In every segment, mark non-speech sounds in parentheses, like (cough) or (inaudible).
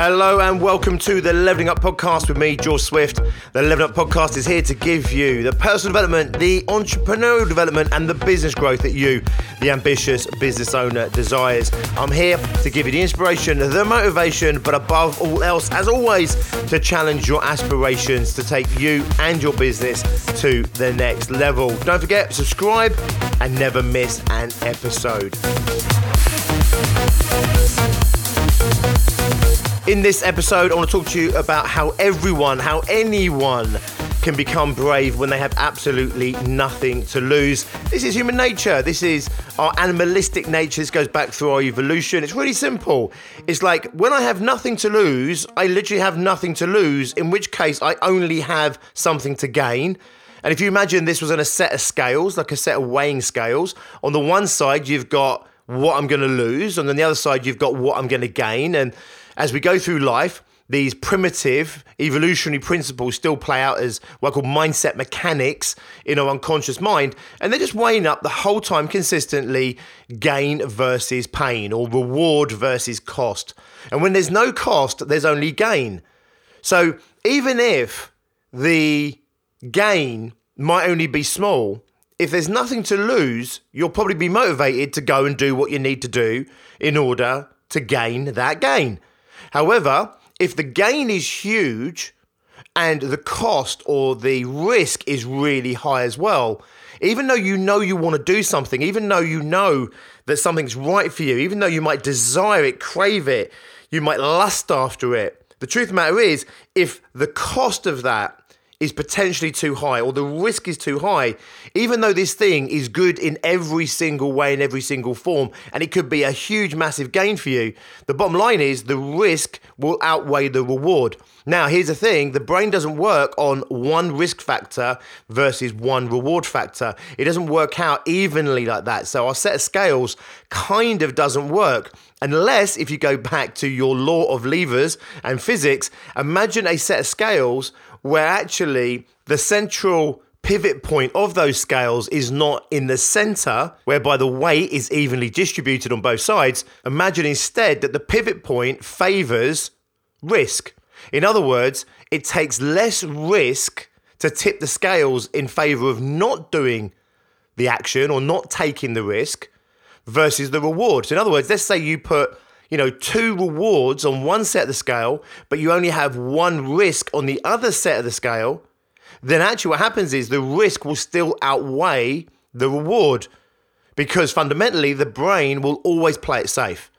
Hello and welcome to the Leveling Up Podcast with me, George Swift. The Leveling Up Podcast is here to give you the personal development, the entrepreneurial development, and the business growth that you, the ambitious business owner, desires. I'm here to give you the inspiration, the motivation, but above all else, as always, to challenge your aspirations to take you and your business to the next level. Don't forget, subscribe and never miss an episode. In this episode, I want to talk to you about how everyone, how anyone can become brave when they have absolutely nothing to lose. This is human nature. This is our animalistic nature. This goes back through our evolution. It's really simple. It's like when I have nothing to lose, I literally have nothing to lose, in which case I only have something to gain. And if you imagine this was on a set of scales, like a set of weighing scales, on the one side you've got what I'm going to lose, and on the other side you've got what I'm going to gain. And as we go through life, these primitive evolutionary principles still play out as what I call mindset mechanics in our unconscious mind. And they're just weighing up the whole time consistently gain versus pain or reward versus cost. And when there's no cost, there's only gain. So even if the gain might only be small, if there's nothing to lose, you'll probably be motivated to go and do what you need to do in order to gain that gain. However, if the gain is huge and the cost or the risk is really high as well, even though you know you want to do something, even though you know that something's right for you, even though you might desire it, crave it, you might lust after it, the truth of the matter is, if the cost of that is potentially too high or the risk is too high, even though this thing is good in every single way, in every single form, and it could be a huge, massive gain for you, the bottom line is the risk will outweigh the reward. Now, here's the thing the brain doesn't work on one risk factor versus one reward factor. It doesn't work out evenly like that. So, our set of scales kind of doesn't work. Unless, if you go back to your law of levers and physics, imagine a set of scales where actually the central pivot point of those scales is not in the center, whereby the weight is evenly distributed on both sides. Imagine instead that the pivot point favors risk. In other words, it takes less risk to tip the scales in favor of not doing the action or not taking the risk versus the reward. So, In other words, let's say you put you know, two rewards on one set of the scale, but you only have one risk on the other set of the scale, then actually what happens is the risk will still outweigh the reward because fundamentally the brain will always play it safe.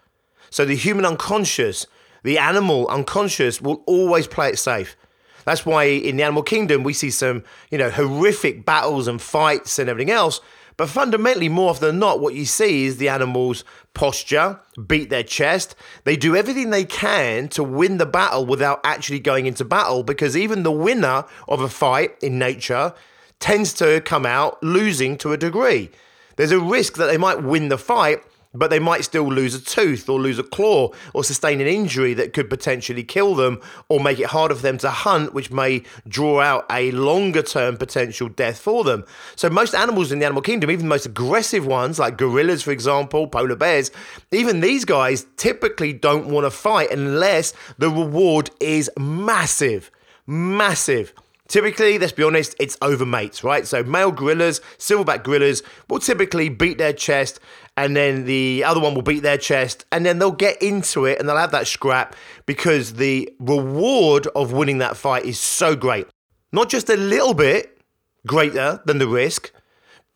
So the human unconscious, the animal unconscious will always play it safe. That's why in the animal kingdom we see some, you know, horrific battles and fights and everything else but fundamentally, more often than not, what you see is the animals posture, beat their chest. They do everything they can to win the battle without actually going into battle because even the winner of a fight in nature tends to come out losing to a degree. There's a risk that they might win the fight, but they might still lose a tooth or lose a claw or sustain an injury that could potentially kill them or make it harder for them to hunt, which may draw out a longer term potential death for them. So, most animals in the animal kingdom, even the most aggressive ones like gorillas, for example, polar bears, even these guys typically don't want to fight unless the reward is massive. Massive. Typically, let's be honest, it's over mates, right? So male gorillas, silverback gorillas will typically beat their chest and then the other one will beat their chest and then they'll get into it and they'll have that scrap because the reward of winning that fight is so great. Not just a little bit greater than the risk,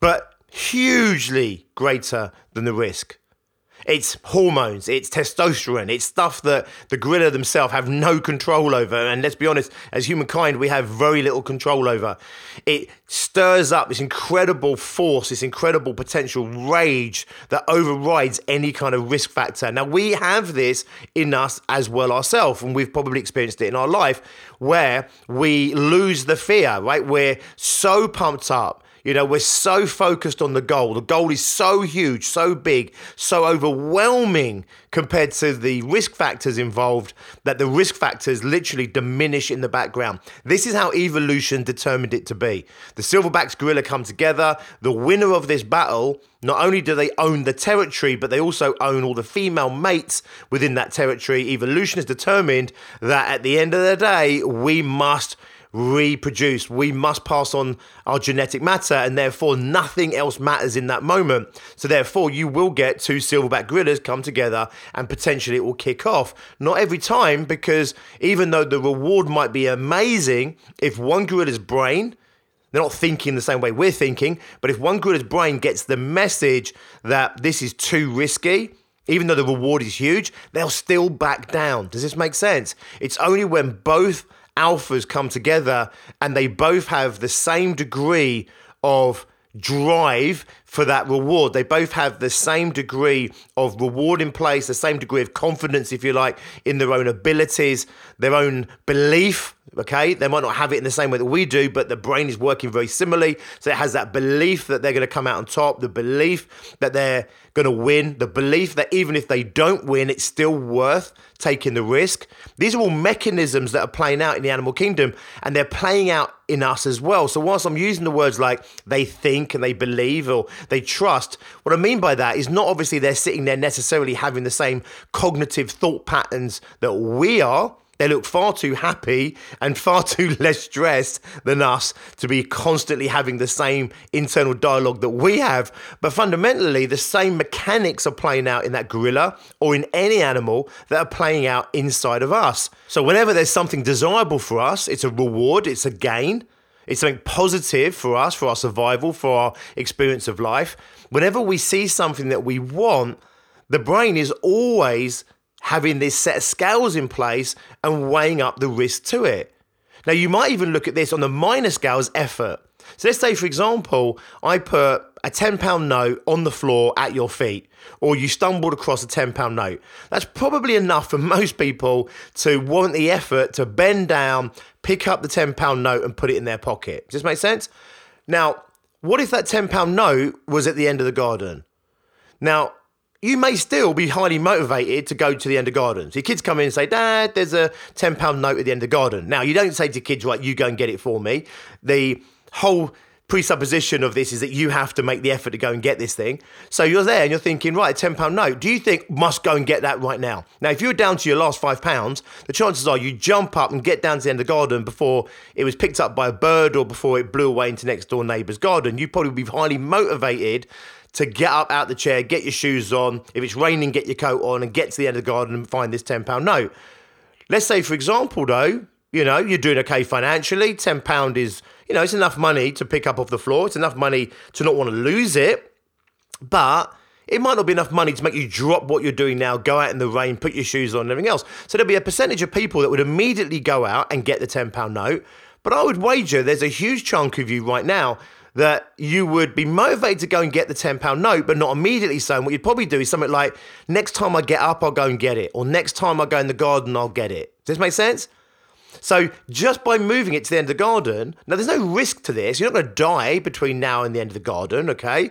but hugely greater than the risk. It's hormones, it's testosterone, it's stuff that the gorilla themselves have no control over. And let's be honest, as humankind, we have very little control over. It stirs up this incredible force, this incredible potential rage that overrides any kind of risk factor. Now, we have this in us as well ourselves, and we've probably experienced it in our life where we lose the fear, right? We're so pumped up You know, we're so focused on the goal. The goal is so huge, so big, so overwhelming compared to the risk factors involved that the risk factors literally diminish in the background. This is how evolution determined it to be. The silverbacks gorilla come together. The winner of this battle, not only do they own the territory, but they also own all the female mates within that territory. Evolution has determined that at the end of the day, we must reproduce. We must pass on our genetic matter, and therefore nothing else matters in that moment. So, therefore, you will get two silverback gorillas come together and potentially it will kick off. Not every time, because even though the reward might be amazing, if one gorilla's brain they're not thinking the same way we're thinking, but if one gorilla's brain gets the message that this is too risky, even though the reward is huge, they'll still back down. Does this make sense? It's only when both alphas come together and they both have the same degree of drive for that reward. They both have the same degree of reward in place, the same degree of confidence, if you like, in their own abilities, their own belief. Okay, they might not have it in the same way that we do, but the brain is working very similarly. So it has that belief that they're going to come out on top, the belief that they're going to win, the belief that even if they don't win, it's still worth taking the risk. These are all mechanisms that are playing out in the animal kingdom and they're playing out in us as well. So, whilst I'm using the words like they think and they believe or they trust, what I mean by that is not obviously they're sitting there necessarily having the same cognitive thought patterns that we are. They look far too happy and far (laughs) too less dressed than us to be constantly having the same internal dialogue that we have. But fundamentally, the same mechanics are playing out in that gorilla or in any animal that are playing out inside of us. So, whenever there's something desirable for us, it's a reward, it's a gain, it's something positive for us, for our survival, for our experience of life. Whenever we see something that we want, the brain is always having this set of scales in place and weighing up the risk to it. Now, you might even look at this on the minor scale as effort. So let's say, for example, I put a £10 note on the floor at your feet, or you stumbled across a £10 note. That's probably enough for (laughs) most people to warrant the effort to bend down, pick up the £10 note, and put it in their pocket. Does this make sense? Now, what if that £10 note was at the end of the garden? Now, you may still be highly motivated to go to the end of gardens. Your kids come in and say, Dad, there's a £10 note at the end of garden. Now, you don't say to kids, right, you go and get it for me. The whole presupposition of this is that you have to make the effort to go and get this thing. So you're there and you're thinking, right, a £10 note. Do you think must go and get that right now? Now, if you're down to your last five pounds, the chances are you jump up and get down to the end of the garden before it was picked up by a bird or before it blew away into next door neighbour's garden. You'd probably be highly motivated to get up out the chair, get your shoes on. If it's raining, get your coat on and get to the end of the garden and find this £10 note. Let's say, for example, though, you know, you're doing okay financially. £10 is, you know, it's enough money to pick up off the floor. It's enough money to not want to lose it. But it might not be enough money to make you drop what you're doing now, go out in the rain, put your shoes on, and everything else. So there'll be a percentage of people that would immediately go out and get the £10 note. But I would wager there's a huge chunk of you right now that you would be motivated to go and get the £10 note, but not immediately so. What you'd probably do is something like, next time I get up, I'll go and get it. Or next time I go in the garden, I'll get it. Does this make sense? So just by moving it to the end of the garden, now there's no risk to this. You're not going to die between now and the end of the garden, okay?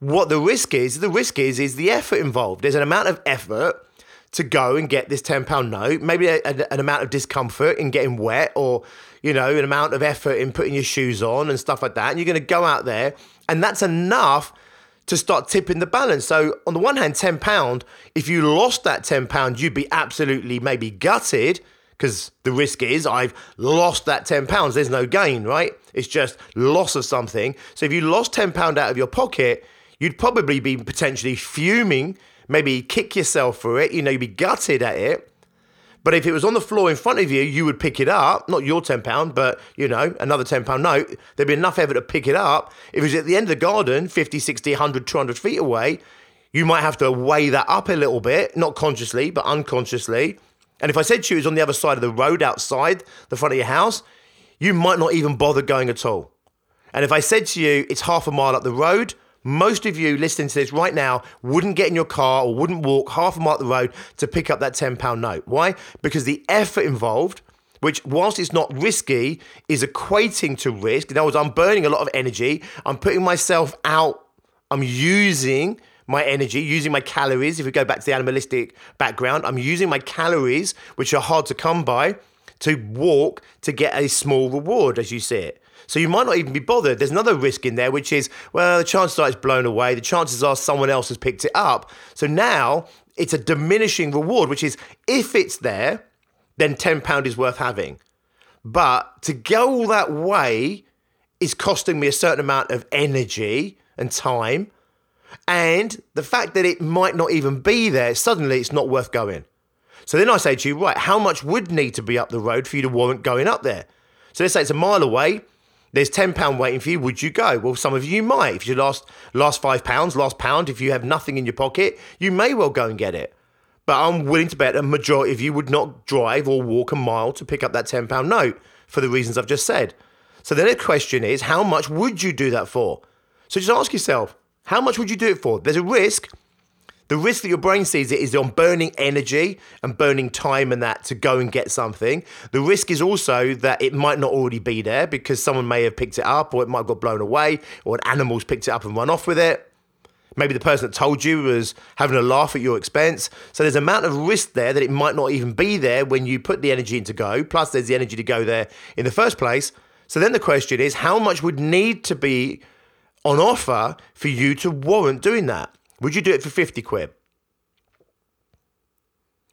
What the risk is, the risk is, is the effort involved. There's an amount of effort to go and get this £10 note, maybe a, a, an amount of discomfort in getting wet or, you know, an amount of effort in putting your shoes on and stuff like that. And you're going to go out there and that's enough to start tipping the balance. So on the one hand, £10, if you lost that £10, you'd be absolutely maybe gutted because the risk is I've lost that £10. There's no gain, right? It's just loss of something. So if you lost £10 out of your pocket, you'd probably be potentially fuming maybe kick yourself for it, you know, you'd be gutted at it. But if it was on the floor in front of you, you would pick it up, not your £10, but, you know, another £10 note. There'd be enough effort to pick it up. If it was at the end of the garden, 50, 60, 100, 200 feet away, you might have to weigh that up a little bit, not consciously, but unconsciously. And if I said to you it was on the other side of the road outside the front of your house, you might not even bother going at all. And if I said to you it's half a mile up the road, most of you listening to this right now wouldn't get in your car or wouldn't walk half a mile up the road to pick up that £10 note. Why? Because the effort involved which, whilst it's not risky, is equating to risk. In other words, I'm burning a lot of energy. I'm putting myself out. I'm using my energy, using my calories. If we go back to the animalistic background, I'm using my calories, which are hard to come by, to walk to get a small reward, as you see it. So you might not even be bothered. There's another risk in there, which is, well, the chances are it's blown away. The chances are someone else has picked it up. So now it's a diminishing reward, which is if it's there, then £10 is worth having. But to go all that way is costing me a certain amount of energy and time. And the fact that it might not even be there, suddenly it's not worth going. So then I say to you, right, how much would need to be up the road for you to warrant going up there? So let's say it's a mile away. There's ten pound waiting for you. Would you go? Well, some of you might. If you lost last five pounds, last pound, if you have nothing in your pocket, you may well go and get it. But I'm willing to bet a majority of you would not drive or walk a mile to pick up that ten pound note for the reasons I've just said. So the next question is, how much would you do that for? So just ask yourself, how much would you do it for? There's a risk the risk that your brain sees it is on burning energy and burning time and that to go and get something. The risk is also that it might not already be there because someone may have picked it up or it might have got blown away or an animal's picked it up and run off with it. Maybe the person that told you was having a laugh at your expense. So there's an amount of risk there that it might not even be there when you put the energy in to go. Plus, there's the energy to go there in the first place. So then the question is how much would need to be on offer for you to warrant doing that? Would you do it for 50 quid?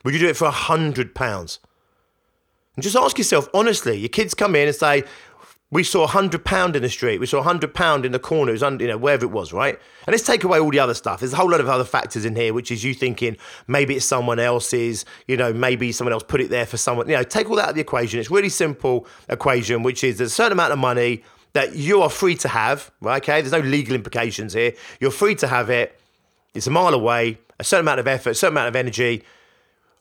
Would you do it for 100 pounds? And just ask yourself honestly, your kids come in and say, we saw a hundred pound in the street. We saw a hundred pound in the corner. It was under, you know, wherever it was, right? And let's take away all the other stuff. There's a whole lot of other factors in here, which is you thinking maybe it's someone else's, you know, maybe someone else put it there for someone. You know, take all that out of the equation. It's really simple equation, which is there's a certain amount of money that you are free to have, right? Okay, there's no legal implications here. You're free to have it. It's a mile away, a certain amount of effort, a certain amount of energy.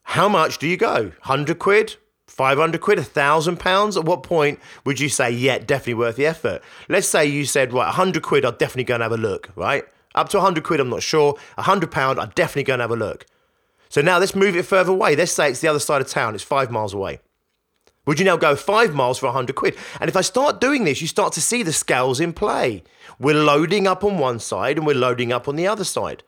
How much do you go? 100 quid? 500 quid? A thousand pounds? At what point would you say, yeah, definitely worth the effort? Let's say you said, right, 100 quid, I'll definitely go and have a look, right? Up to 100 quid, I'm not sure. 100 pound, I'll definitely go and have a look. So now let's move it further away. Let's say it's the other side of town, it's five miles away. Would you now go five miles for 100 quid? And if I start doing this, you start to see the scales in play. We're loading up on one side and we're loading up on the other side.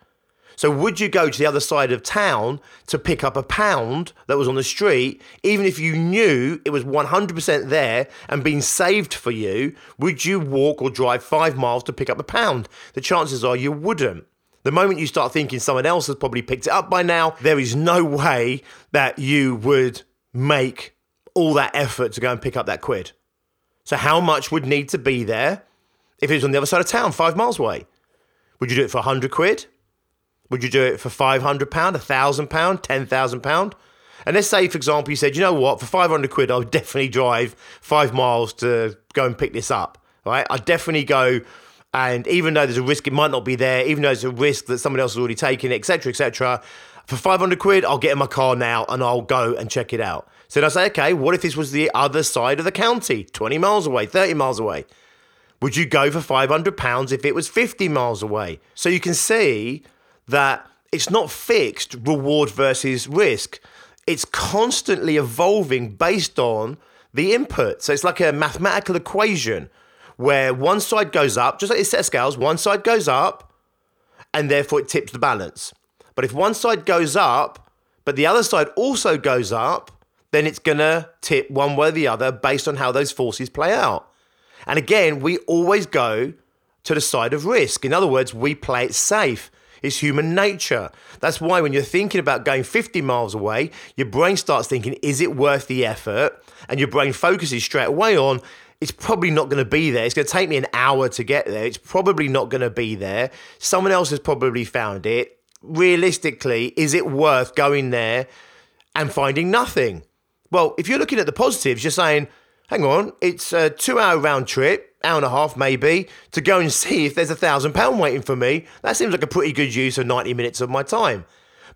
So would you go to the other side of town to pick up a pound that was on the street, even if you knew it was 100% there and being saved for you? Would you walk or drive five miles to pick up a pound? The chances are you wouldn't. The moment you start thinking someone else has probably picked it up by now, there is no way that you would make all that effort to go and pick up that quid. So, how much would need to be there if it was on the other side of town, five miles away? Would you do it for 100 quid? Would you do it for five hundred pound, a thousand pound, ten thousand pound? And let's say, for example, you said, you know what, for five hundred quid, I would definitely drive five miles to go and pick this up. Right? I'd definitely go. And even though there's a risk it might not be there, even though there's a risk that someone else has already taken it, etc., etc., for 500 quid, I'll get in my car now and I'll go and check it out. So then I say, okay, what if this was the other side of the county, 20 miles away, 30 miles away? Would you go for 500 pounds if it was 50 miles away? So you can see that it's not fixed reward versus risk. It's constantly evolving based on the input. So it's like a mathematical equation where one side goes up, just like a set of scales, one side goes up and therefore it tips the balance. But if one side goes up, but the other side also goes up, then it's going to tip one way or the other based on how those forces play out. And again, we always go to the side of risk. In other words, we play it safe. It's human nature. That's why when you're thinking about going 50 miles away, your brain starts thinking, is it worth the effort? And your brain focuses straight away on, it's probably not going to be there. It's going to take me an hour to get there. It's probably not going to be there. Someone else has probably found it. Realistically, is it worth going there and finding nothing? Well, if you're looking at the positives, you're saying, hang on, it's a two hour round trip hour and a half maybe to go and see if there's a thousand pound waiting for me. That seems like a pretty good use of 90 minutes of my time.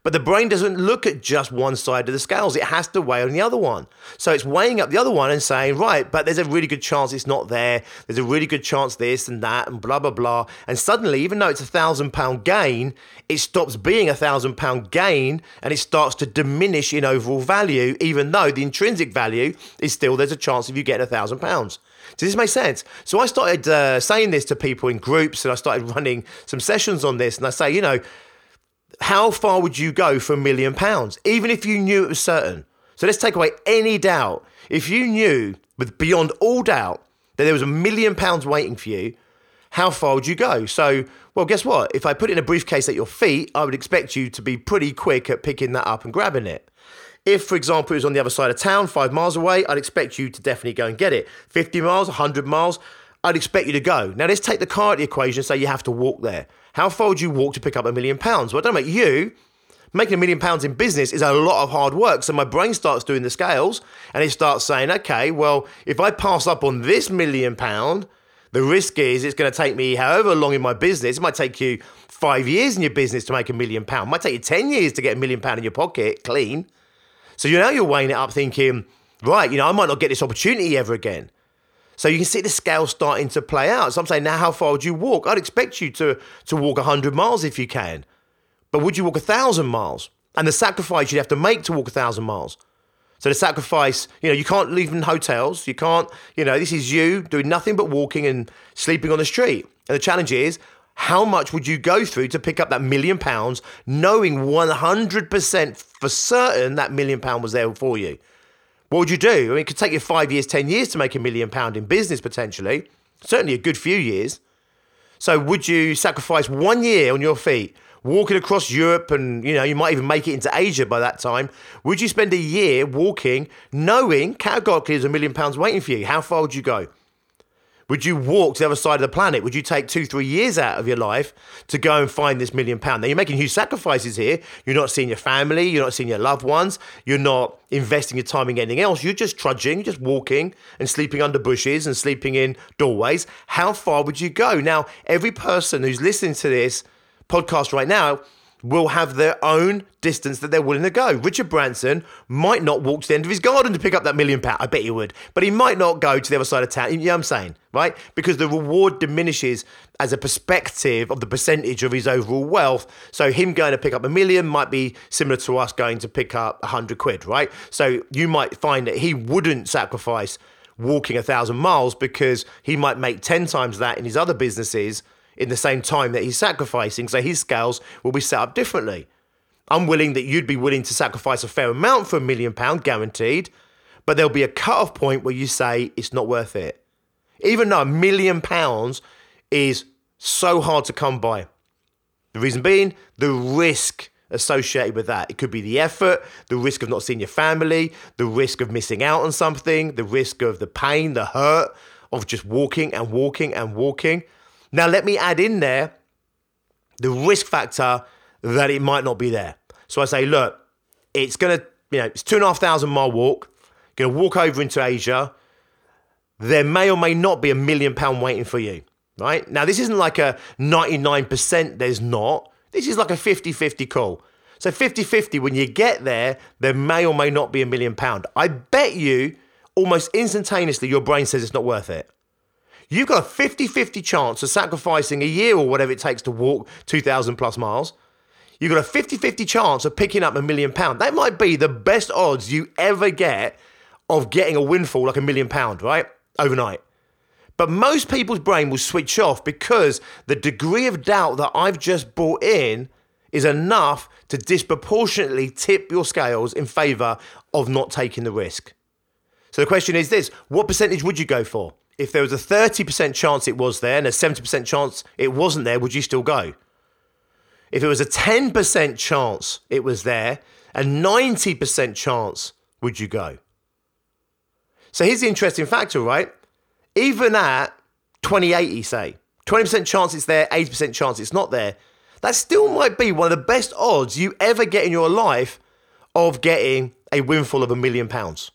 But the brain doesn't look at just one side of the scales. It has to weigh on the other one. So it's weighing up the other one and saying, right, but there's a really good chance it's not there. There's a really good chance this and that and blah, blah, blah. And suddenly, even though it's a thousand pound gain, it stops being a thousand pound gain and it starts to diminish in overall value, even though the intrinsic value is still there's a chance of you getting a thousand pounds. Does this make sense? So I started uh, saying this to people in groups and I started (laughs) running some sessions on this. And I say, you know, how far would you go for a million pounds, even if you knew it was certain? So let's take away any doubt. If you knew with beyond all doubt that there was a million pounds waiting for you, how far would you go? So, well, guess what? If I put it in a briefcase at your feet, I would expect you to be pretty quick at picking that up and grabbing it. If, for example, it was on the other side of town, five miles away, I'd expect you to definitely go and get it. 50 miles, 100 miles, I'd expect you to go. Now, let's take the car out of the equation and say you have to walk there. How far would you walk to pick up a million pounds? Well, I don't know about you. Making a million pounds in business is a lot of hard work. So my brain starts doing the scales and it starts saying, okay, well, if I pass up on this million pound, the risk is it's going to take me however long in my business. It might take you five years in your business to make a million pound. It might take you 10 years to get a million pound in your pocket clean. So you now you're weighing it up thinking, right, you know, I might not get this opportunity ever again. So you can see the scale starting to play out. So I'm saying, now how far would you walk? I'd expect you to, to walk 100 miles if you can. But would you walk 1,000 miles? And the sacrifice you'd have to make to walk 1,000 miles. So the sacrifice, you know, you can't live in hotels. You can't, you know, this is you doing nothing but walking and sleeping on the street. And the challenge is, how much would you go through to pick up that million pounds, knowing 100% for certain that million pound was there for you? What would you do? I mean, it could take you five years, 10 years to make a million pound in business potentially, certainly a good few years. So would you sacrifice one year on your feet, walking across Europe and, you know, you might even make it into Asia by that time? Would you spend a year walking, knowing categorically there's a million pounds waiting for you? How far would you go? Would you walk to the other side of the planet? Would you take two, three years out of your life to go and find this million pound? Now you're making huge sacrifices here. You're not seeing your family, you're not seeing your loved ones, you're not investing your time in anything else. You're just trudging, just walking and sleeping under bushes and sleeping in doorways. How far would you go? Now, every person who's listening to this podcast right now will have their own distance that they're willing to go. Richard Branson might not walk to the end of his garden to pick up that million pound. I bet he would. But he might not go to the other side of town. You know what I'm saying? Right? Because the reward diminishes as a perspective of the percentage of his overall wealth. So him going to pick up a million might be similar to us going to pick up a hundred quid, right? So you might find that he wouldn't sacrifice walking a thousand miles because he might make 10 times that in his other businesses in the same time that he's sacrificing. So his scales will be set up differently. I'm willing that you'd be willing to sacrifice a fair amount for a million pound guaranteed, but there'll be a cut-off point where you say it's not worth it. Even though a million pounds is so hard to come by. The reason being the risk associated with that. It could be the effort, the risk of not seeing your family, the risk of missing out on something, the risk of the pain, the hurt of just walking and walking and walking. Now, let me add in there the risk factor that it might not be there. So I say, look, it's going to, you know, it's two and a half thousand mile walk, going to walk over into Asia. There may or may not be a million pound waiting for you, right? Now, this isn't like a 99% there's not. This is like a 50 50 call. So 50 50, when you get there, there may or may not be a million pound. I bet you almost instantaneously your brain says it's not worth it. You've got a 50 50 chance of sacrificing a year or whatever it takes to walk 2,000 plus miles. You've got a 50 50 chance of picking up a million pound. That might be the best odds you ever get of getting a windfall like a million pound, right? Overnight. But most people's brain will switch off because the degree of doubt that I've just brought in is enough to disproportionately tip your scales in favor of not taking the risk. So the question is this what percentage would you go for? If there was a 30% chance it was there and a 70% chance it wasn't there, would you still go? If it was a 10% chance it was there, a 90% chance would you go? So here's the interesting factor, right? Even at 2080, say, 20% chance it's there, 80% chance it's not there, that still might be one of the best odds you ever get in your life of getting a windfall of a million pounds.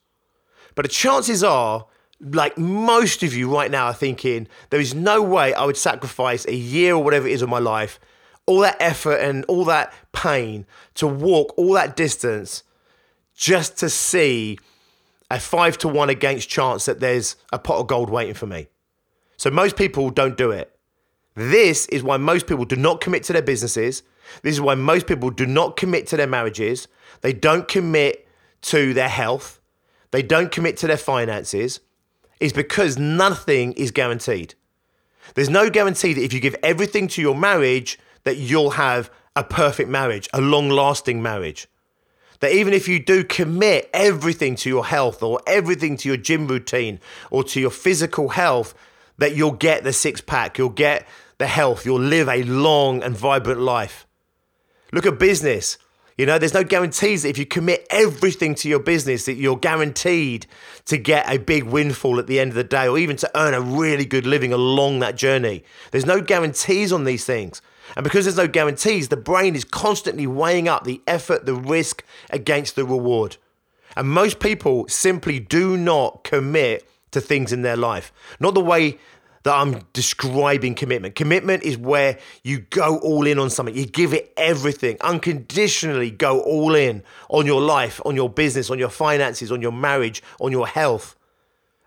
But the chances are like most of you right now are thinking, there is no way I would sacrifice a year or whatever it is of my life all that effort and all that pain to walk all that distance just to see a five to one against chance that there's a pot of gold waiting for me. So most people don't do it. This is why most people do not commit to their businesses. This is why most people do not commit to their marriages. They don't commit to their health. They don't commit to their finances. Is because nothing is guaranteed. There's no guarantee that if you give everything to your marriage, that you'll have a perfect marriage, a long lasting marriage. That even if you do commit everything to your health or everything to your gym routine or to your physical health, that you'll get the six pack, you'll get the health, you'll live a long and vibrant life. Look at business. You know, there's no guarantees that if you commit everything to your business, that you're guaranteed to get a big windfall at the end of the day or even to earn a really good living along that journey. There's no guarantees on these things. And because there's no guarantees, the brain is constantly weighing up the effort, the risk against the reward. And most people simply do not commit to things in their life. Not the way that I'm describing commitment. Commitment is where you go all in on something, you give it everything, unconditionally go all in on your life, on your business, on your finances, on your marriage, on your health.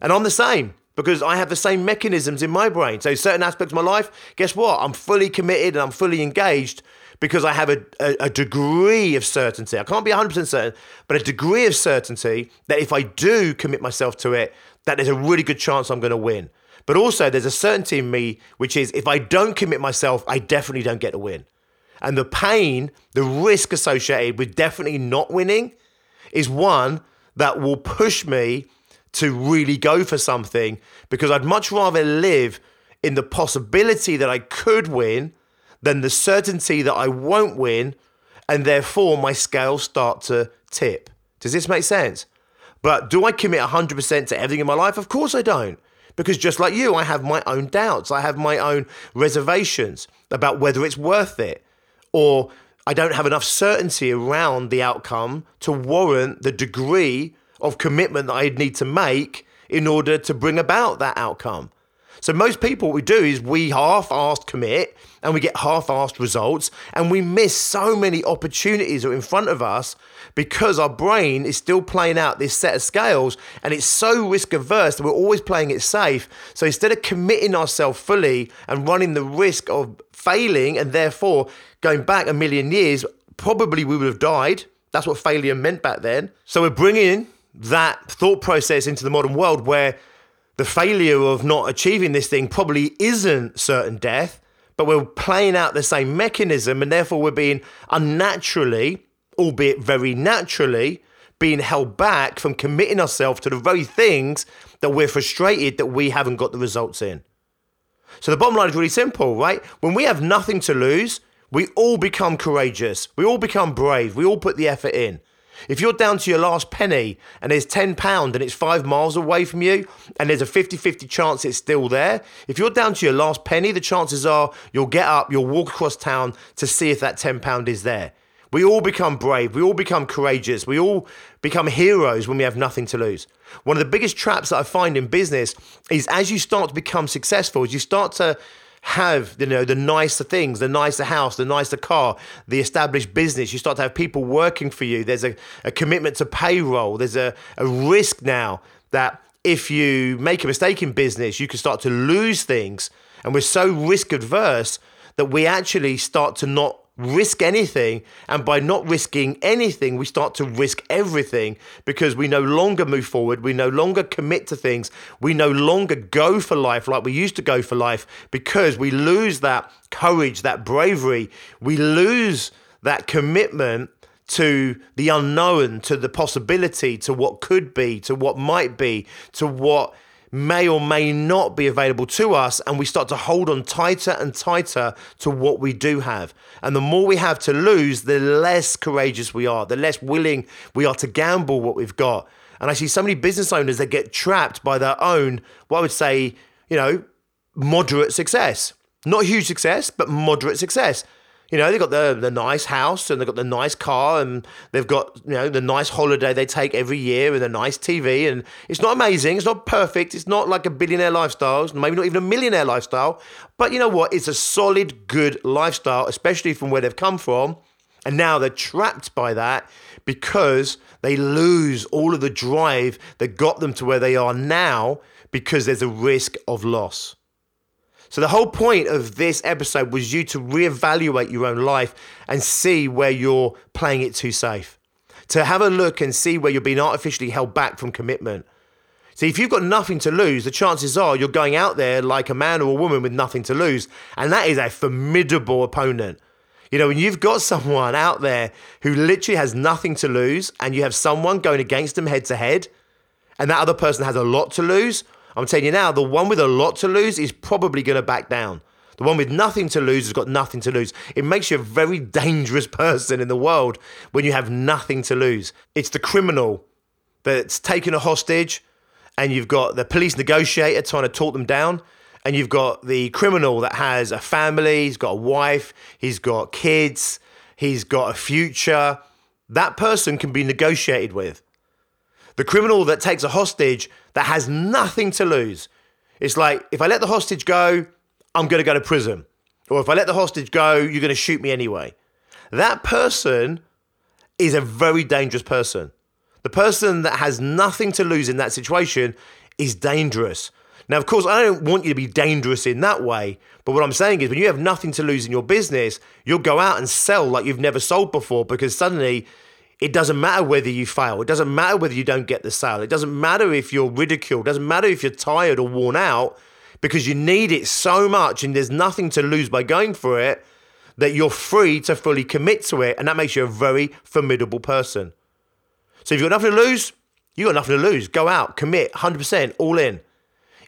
And I'm the same because I have the same mechanisms in my brain. So, certain aspects of my life, guess what? I'm fully committed and I'm fully engaged because I have a, a, a, degree of certainty. I can't be 100% certain, but a degree of certainty that if I do commit myself to it, that there's a really good chance I'm going to win. But also, there's a certainty in me, which is if I don't commit myself, I definitely don't get to win. And the pain, the risk associated with definitely not winning is one that will push me to really go for something because I'd much rather live in the possibility that I could win than the certainty that I won't win. And therefore, my scales start to tip. Does this make sense? But do I commit 100% to everything in my life? Of course I don't. Because just like you, I have my own doubts. I have my own reservations about whether it's worth it. Or I don't have enough certainty around the outcome to warrant the degree of commitment that I'd need to make in order to bring about that outcome. So most people, what we do is we half-assed commit and we get half-assed results and we miss so many opportunities that are in front of us because our brain is still playing out this set of scales and it's so risk averse that we're always playing it safe. So instead of committing ourselves fully and running the risk of failing and therefore going back a million years, probably we would have died. That's what failure meant back then. So we're bringing that thought process into the modern world where the failure of not achieving this thing probably isn't certain death, but we're playing out the same mechanism and therefore we're being unnaturally, albeit very naturally, being held back from committing ourselves to the very things that we're frustrated that we haven't got the results in. So the bottom line is really simple, right? When we have nothing to lose, we all become courageous. We all become brave. We all put the effort in. If you're down to your last penny and there's £10 and it's five miles away from you and there's a 50 50 chance it's still there, if you're down to your last penny, the chances are you'll get up, you'll walk across town to see if that £10 is there. We all become brave. We all become courageous. We all become heroes when we have nothing to lose. One of the biggest traps that I find in business is as you start to become successful, as you start to have you know the nicer things the nicer house the nicer car the established business. You start to have people working for you. There's a, a commitment to payroll. There's a, a risk now that if you make a mistake in business you can start to lose things. And we're so risk adverse that we actually start to not risk anything. And by not risking anything, we start to risk everything because we no longer move forward. We no longer commit to things. We no longer go for life like we used to go for life because we lose that courage, that bravery. We lose that commitment to the unknown, to the possibility, to what could be, to what might be, to what may or may not be available to us, and we start to hold on tighter and tighter to what we do have. And the more we have to lose, the less courageous we are, the less willing we are to gamble what we've got. And I see so many business owners that get trapped by their own, what I would say, you know, moderate success. Not huge success, but moderate success. You know, they've got the, the nice house and they've got the nice car and they've got, you know, the nice holiday they take every year and a nice TV. And it's not amazing. It's not perfect. It's not like a billionaire lifestyle, maybe not even a millionaire lifestyle. But you know what? It's a solid, good lifestyle, especially from where they've come from. And now they're trapped by that because they lose all of the drive that got them to where they are now because there's a risk of loss. So, the whole point of this episode was you to reevaluate your own life and see where you're playing it too safe. To have a look and see where you're being artificially held back from commitment. See, if you've got nothing to lose, the chances are you're going out there like a man or a woman with nothing to lose. And that is a formidable opponent. You know, when you've got (laughs) someone out there who literally has nothing to lose and you have someone going against them head to head, and that other person has a lot to lose, I'm telling you now, the one with a lot to lose is probably going to back down. The one with nothing to lose has got nothing to lose. It makes you a very dangerous (laughs) person in the world when you have nothing to lose. It's the criminal that's taken a hostage, and you've got the police negotiator trying to talk them down, and you've got the criminal that has a family, he's got a wife, he's got kids, he's got a future. That person can be negotiated with. The criminal that takes a hostage that has nothing to lose. It's like, if I let the hostage go, I'm going to go to prison. Or if I let the hostage go, you're going to shoot me anyway. That person is a very dangerous person. The person that has nothing to lose in that situation is dangerous. Now, of course, I don't want you to be dangerous in that way, but what I'm saying is when you have nothing to lose in your business, you'll go out and sell like you've never sold before because suddenly it doesn't matter whether you fail. It doesn't matter whether you don't get the sale. It doesn't matter if you're ridiculed. It doesn't matter if you're tired or worn out because you need it so much and there's nothing to lose by going for it that you're free to fully commit to it. And that makes you a very formidable person. So if you've got nothing to lose, you've got nothing to lose. Go out, commit 100%, all in.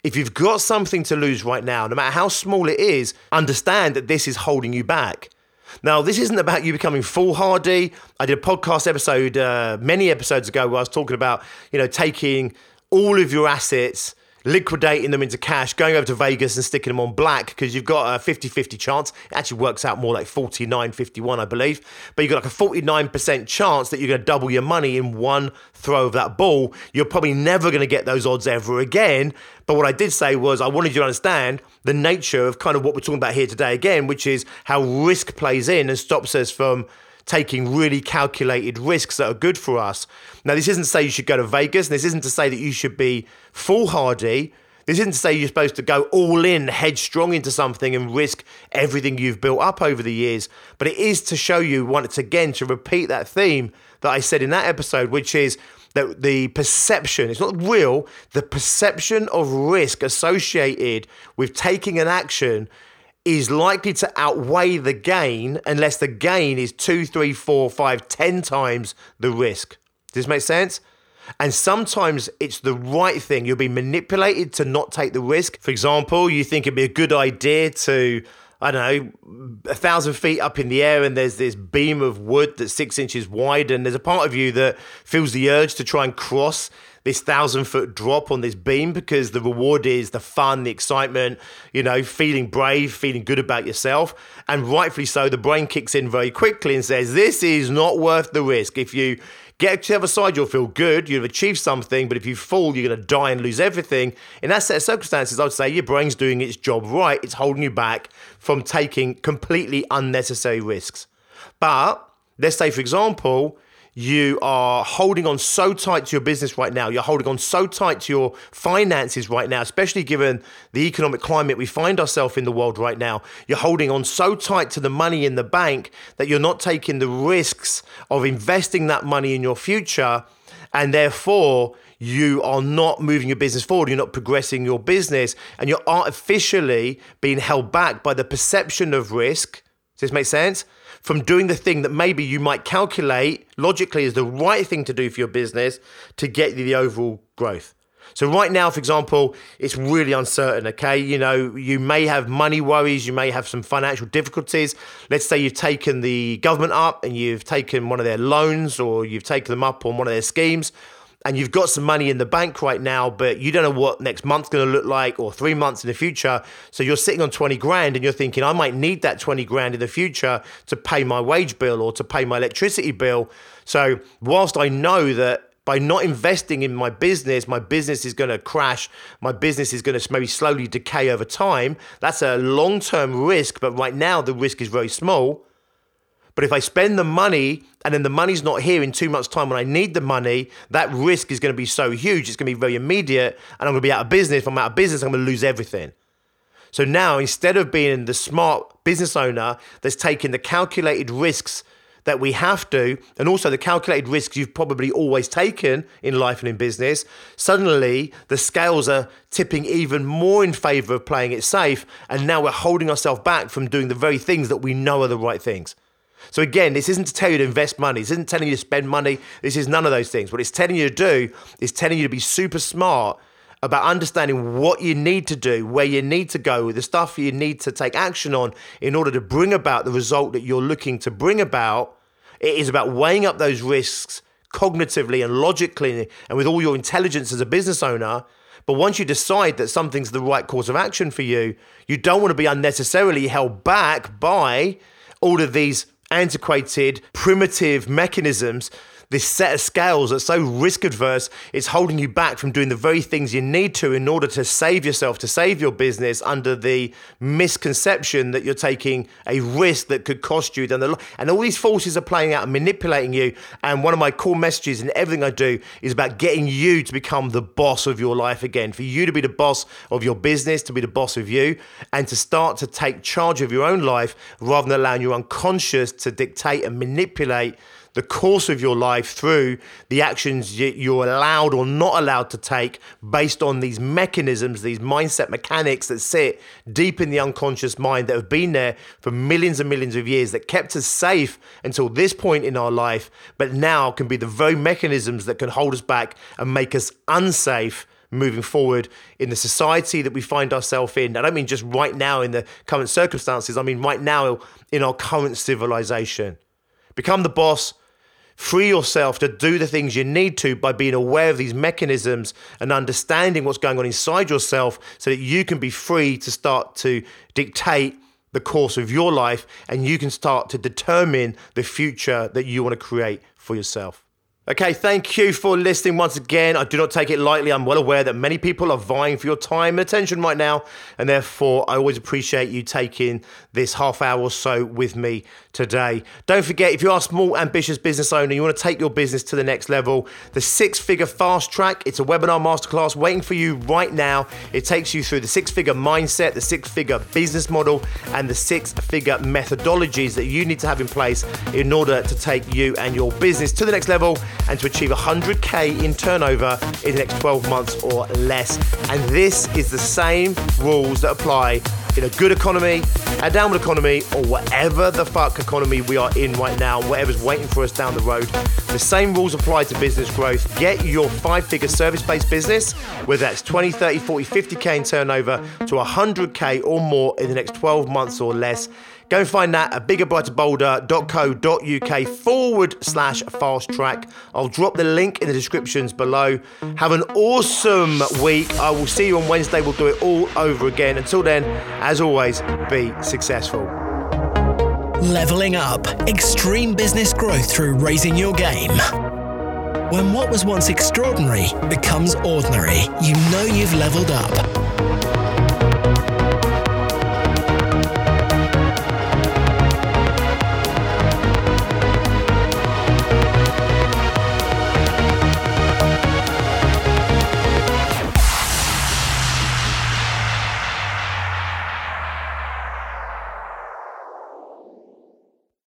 If you've got something to lose right now, no matter how small it is, understand that this is holding you back. Now, this isn't about you becoming foolhardy. I did a podcast episode uh, many episodes ago where I was talking about, you know, taking all of your assets liquidating them into cash, going over to Vegas and sticking them on black because you've got a 50 50 chance. It actually works out more like 49 51, I believe. But you've got like a 49% chance that you're going to double your money in one throw of that ball. You're probably never going to get those odds ever again. But what I did say was I wanted you to understand the nature of kind of what we're talking about here today again, which is how risk plays in and stops us from taking really calculated risks that are good for us. Now, this isn't to say you should go to Vegas. This isn't to say that you should be foolhardy. This isn't to say you're supposed to go all in, headstrong into something and risk everything you've built up over the years. But it is to show you, once again, to repeat that theme that I said in that episode, which is that the perception, it's not real, the perception of risk associated with taking an action is likely to outweigh the gain unless the gain is two, three, four, five, ten times the risk. Does this make sense? And sometimes it's the right thing. You'll be manipulated to not take the risk. For example, you think it'd be a good idea to, I don't know, a thousand feet up in the air and there's this beam of wood that's six inches wide, and there's a part of you that feels the urge to try and cross this thousand foot drop on this beam because the reward is the fun, the excitement, you know, feeling brave, feeling good about yourself. And rightfully so, the brain kicks in very quickly and says, This is not worth the risk. If you get to the other side, you'll feel good, you've achieved something, but if you fall, you're going to die and lose everything. In that set of circumstances, I would say your brain's doing its job right. It's holding you back from taking completely unnecessary risks. But let's say, for example, you are holding on so tight to your business right now. You're holding on so tight to your finances right now, especially given the economic climate we find ourselves in the world right now. You're holding on so tight to the money in the bank that you're not taking the risks of investing that money in your future. And therefore, you are not moving your business forward, you're not progressing your business, and you're artificially being held back by the perception of risk. Does this make sense? From doing the thing that maybe you might calculate logically is the right thing to do for your business to get you the overall growth. So right now, for example, it's really uncertain. Okay, you know, you may have money worries, you may have some financial difficulties. Let's say you've taken the government up and you've taken one of their loans, or you've taken them up on one of their schemes, and you've got some money in the bank right now, but you don't know what next month's going to look like or three months in the future. So you're sitting on 20 grand and you're thinking, I might need that 20 grand in the future to pay my wage bill or to pay my electricity bill. So whilst I know that by not investing in my business, my business is going to crash. My business is going to maybe slowly decay over time. That's a long term risk, but right now the risk is very small. But if I spend the money and then the money's not here in two months' time when I need the money, that risk is going to be so huge. It's going to be very immediate and I'm going to be out of business. If I'm out of business, I'm going to lose everything. So now, instead of being the smart business owner that's taking the calculated risks that we have to, and also the calculated risks you've probably always taken in life and in business, suddenly the scales are tipping even more in favor of playing it safe. And now we're holding ourselves back from doing the very things that we know are the right things. So again, this isn't to tell you to invest money. This isn't telling you to spend money. This is none of those things. What it's telling you to do is telling you to be super smart about understanding what you need to do, where you need to go, the stuff you need to take action on in order to bring about the result that you're looking to bring about it is about weighing up those risks cognitively and logically and with all your intelligence as a business owner. But once you decide that something's the right course of action for you, you don't want to be unnecessarily held back by all of these antiquated, primitive mechanisms this set of scales that's so risk adverse, it's holding you back from doing the very things you need to in order to save yourself, to save your business under the misconception that you're taking a risk that could cost you. Then the, and all these forces are playing out and manipulating you. And one of my core messages in everything I do is about getting you to become the boss of your life again, for you to be the boss of your business, to be the boss of you, and to start to take charge of your own life rather than allowing your unconscious to dictate and manipulate the course of your life through the actions you're allowed or not allowed to take based on these mechanisms, these mindset mechanics that sit deep in the unconscious mind that have been there for millions and millions of years that kept us safe until this point in our life, but now can be the very mechanisms that can hold us back and make us unsafe moving forward in the society that we find ourselves in. I don't mean just right now in the current circumstances, I mean right now in our current civilization. Become the boss Free yourself to do the things you need to by being aware of these mechanisms and understanding what's going on inside yourself so that you can be free to start to dictate the course of your life and you can start to determine the future that you want to create for yourself. Okay, thank you for listening once again. I do not take it lightly. I'm well aware that many people are vying for your time and attention right now, and therefore I always appreciate you taking this half hour or so with me today. Don't forget, if you are a small, ambitious business owner, you want to take your business to the next level, the six figure fast track, it's a webinar masterclass waiting for you right now. It takes you through the six figure mindset, the six figure business model, and the six figure methodologies that you need to have in place in order to take you and your business to the next level and to achieve 100K in turnover in the next 12 months or less. And this is the same rules that apply in a good economy, a downward economy, or whatever the fuck economy we are in right now, whatever's waiting for us down the road. The same rules apply to business growth. Get your five figure service based business, whether that's 20, 30, 40, 50K in turnover, to 100K or more in the next 12 months or less. Go and find that at biggerbrighterbolder.co.uk forward slash fast track. I'll drop the link in the descriptions below. Have an awesome week. I will see you on Wednesday. We'll do it all over again. Until then, as always, be successful. Leveling up. Extreme business growth through raising your game. When what was once extraordinary becomes ordinary, you know you've leveled up.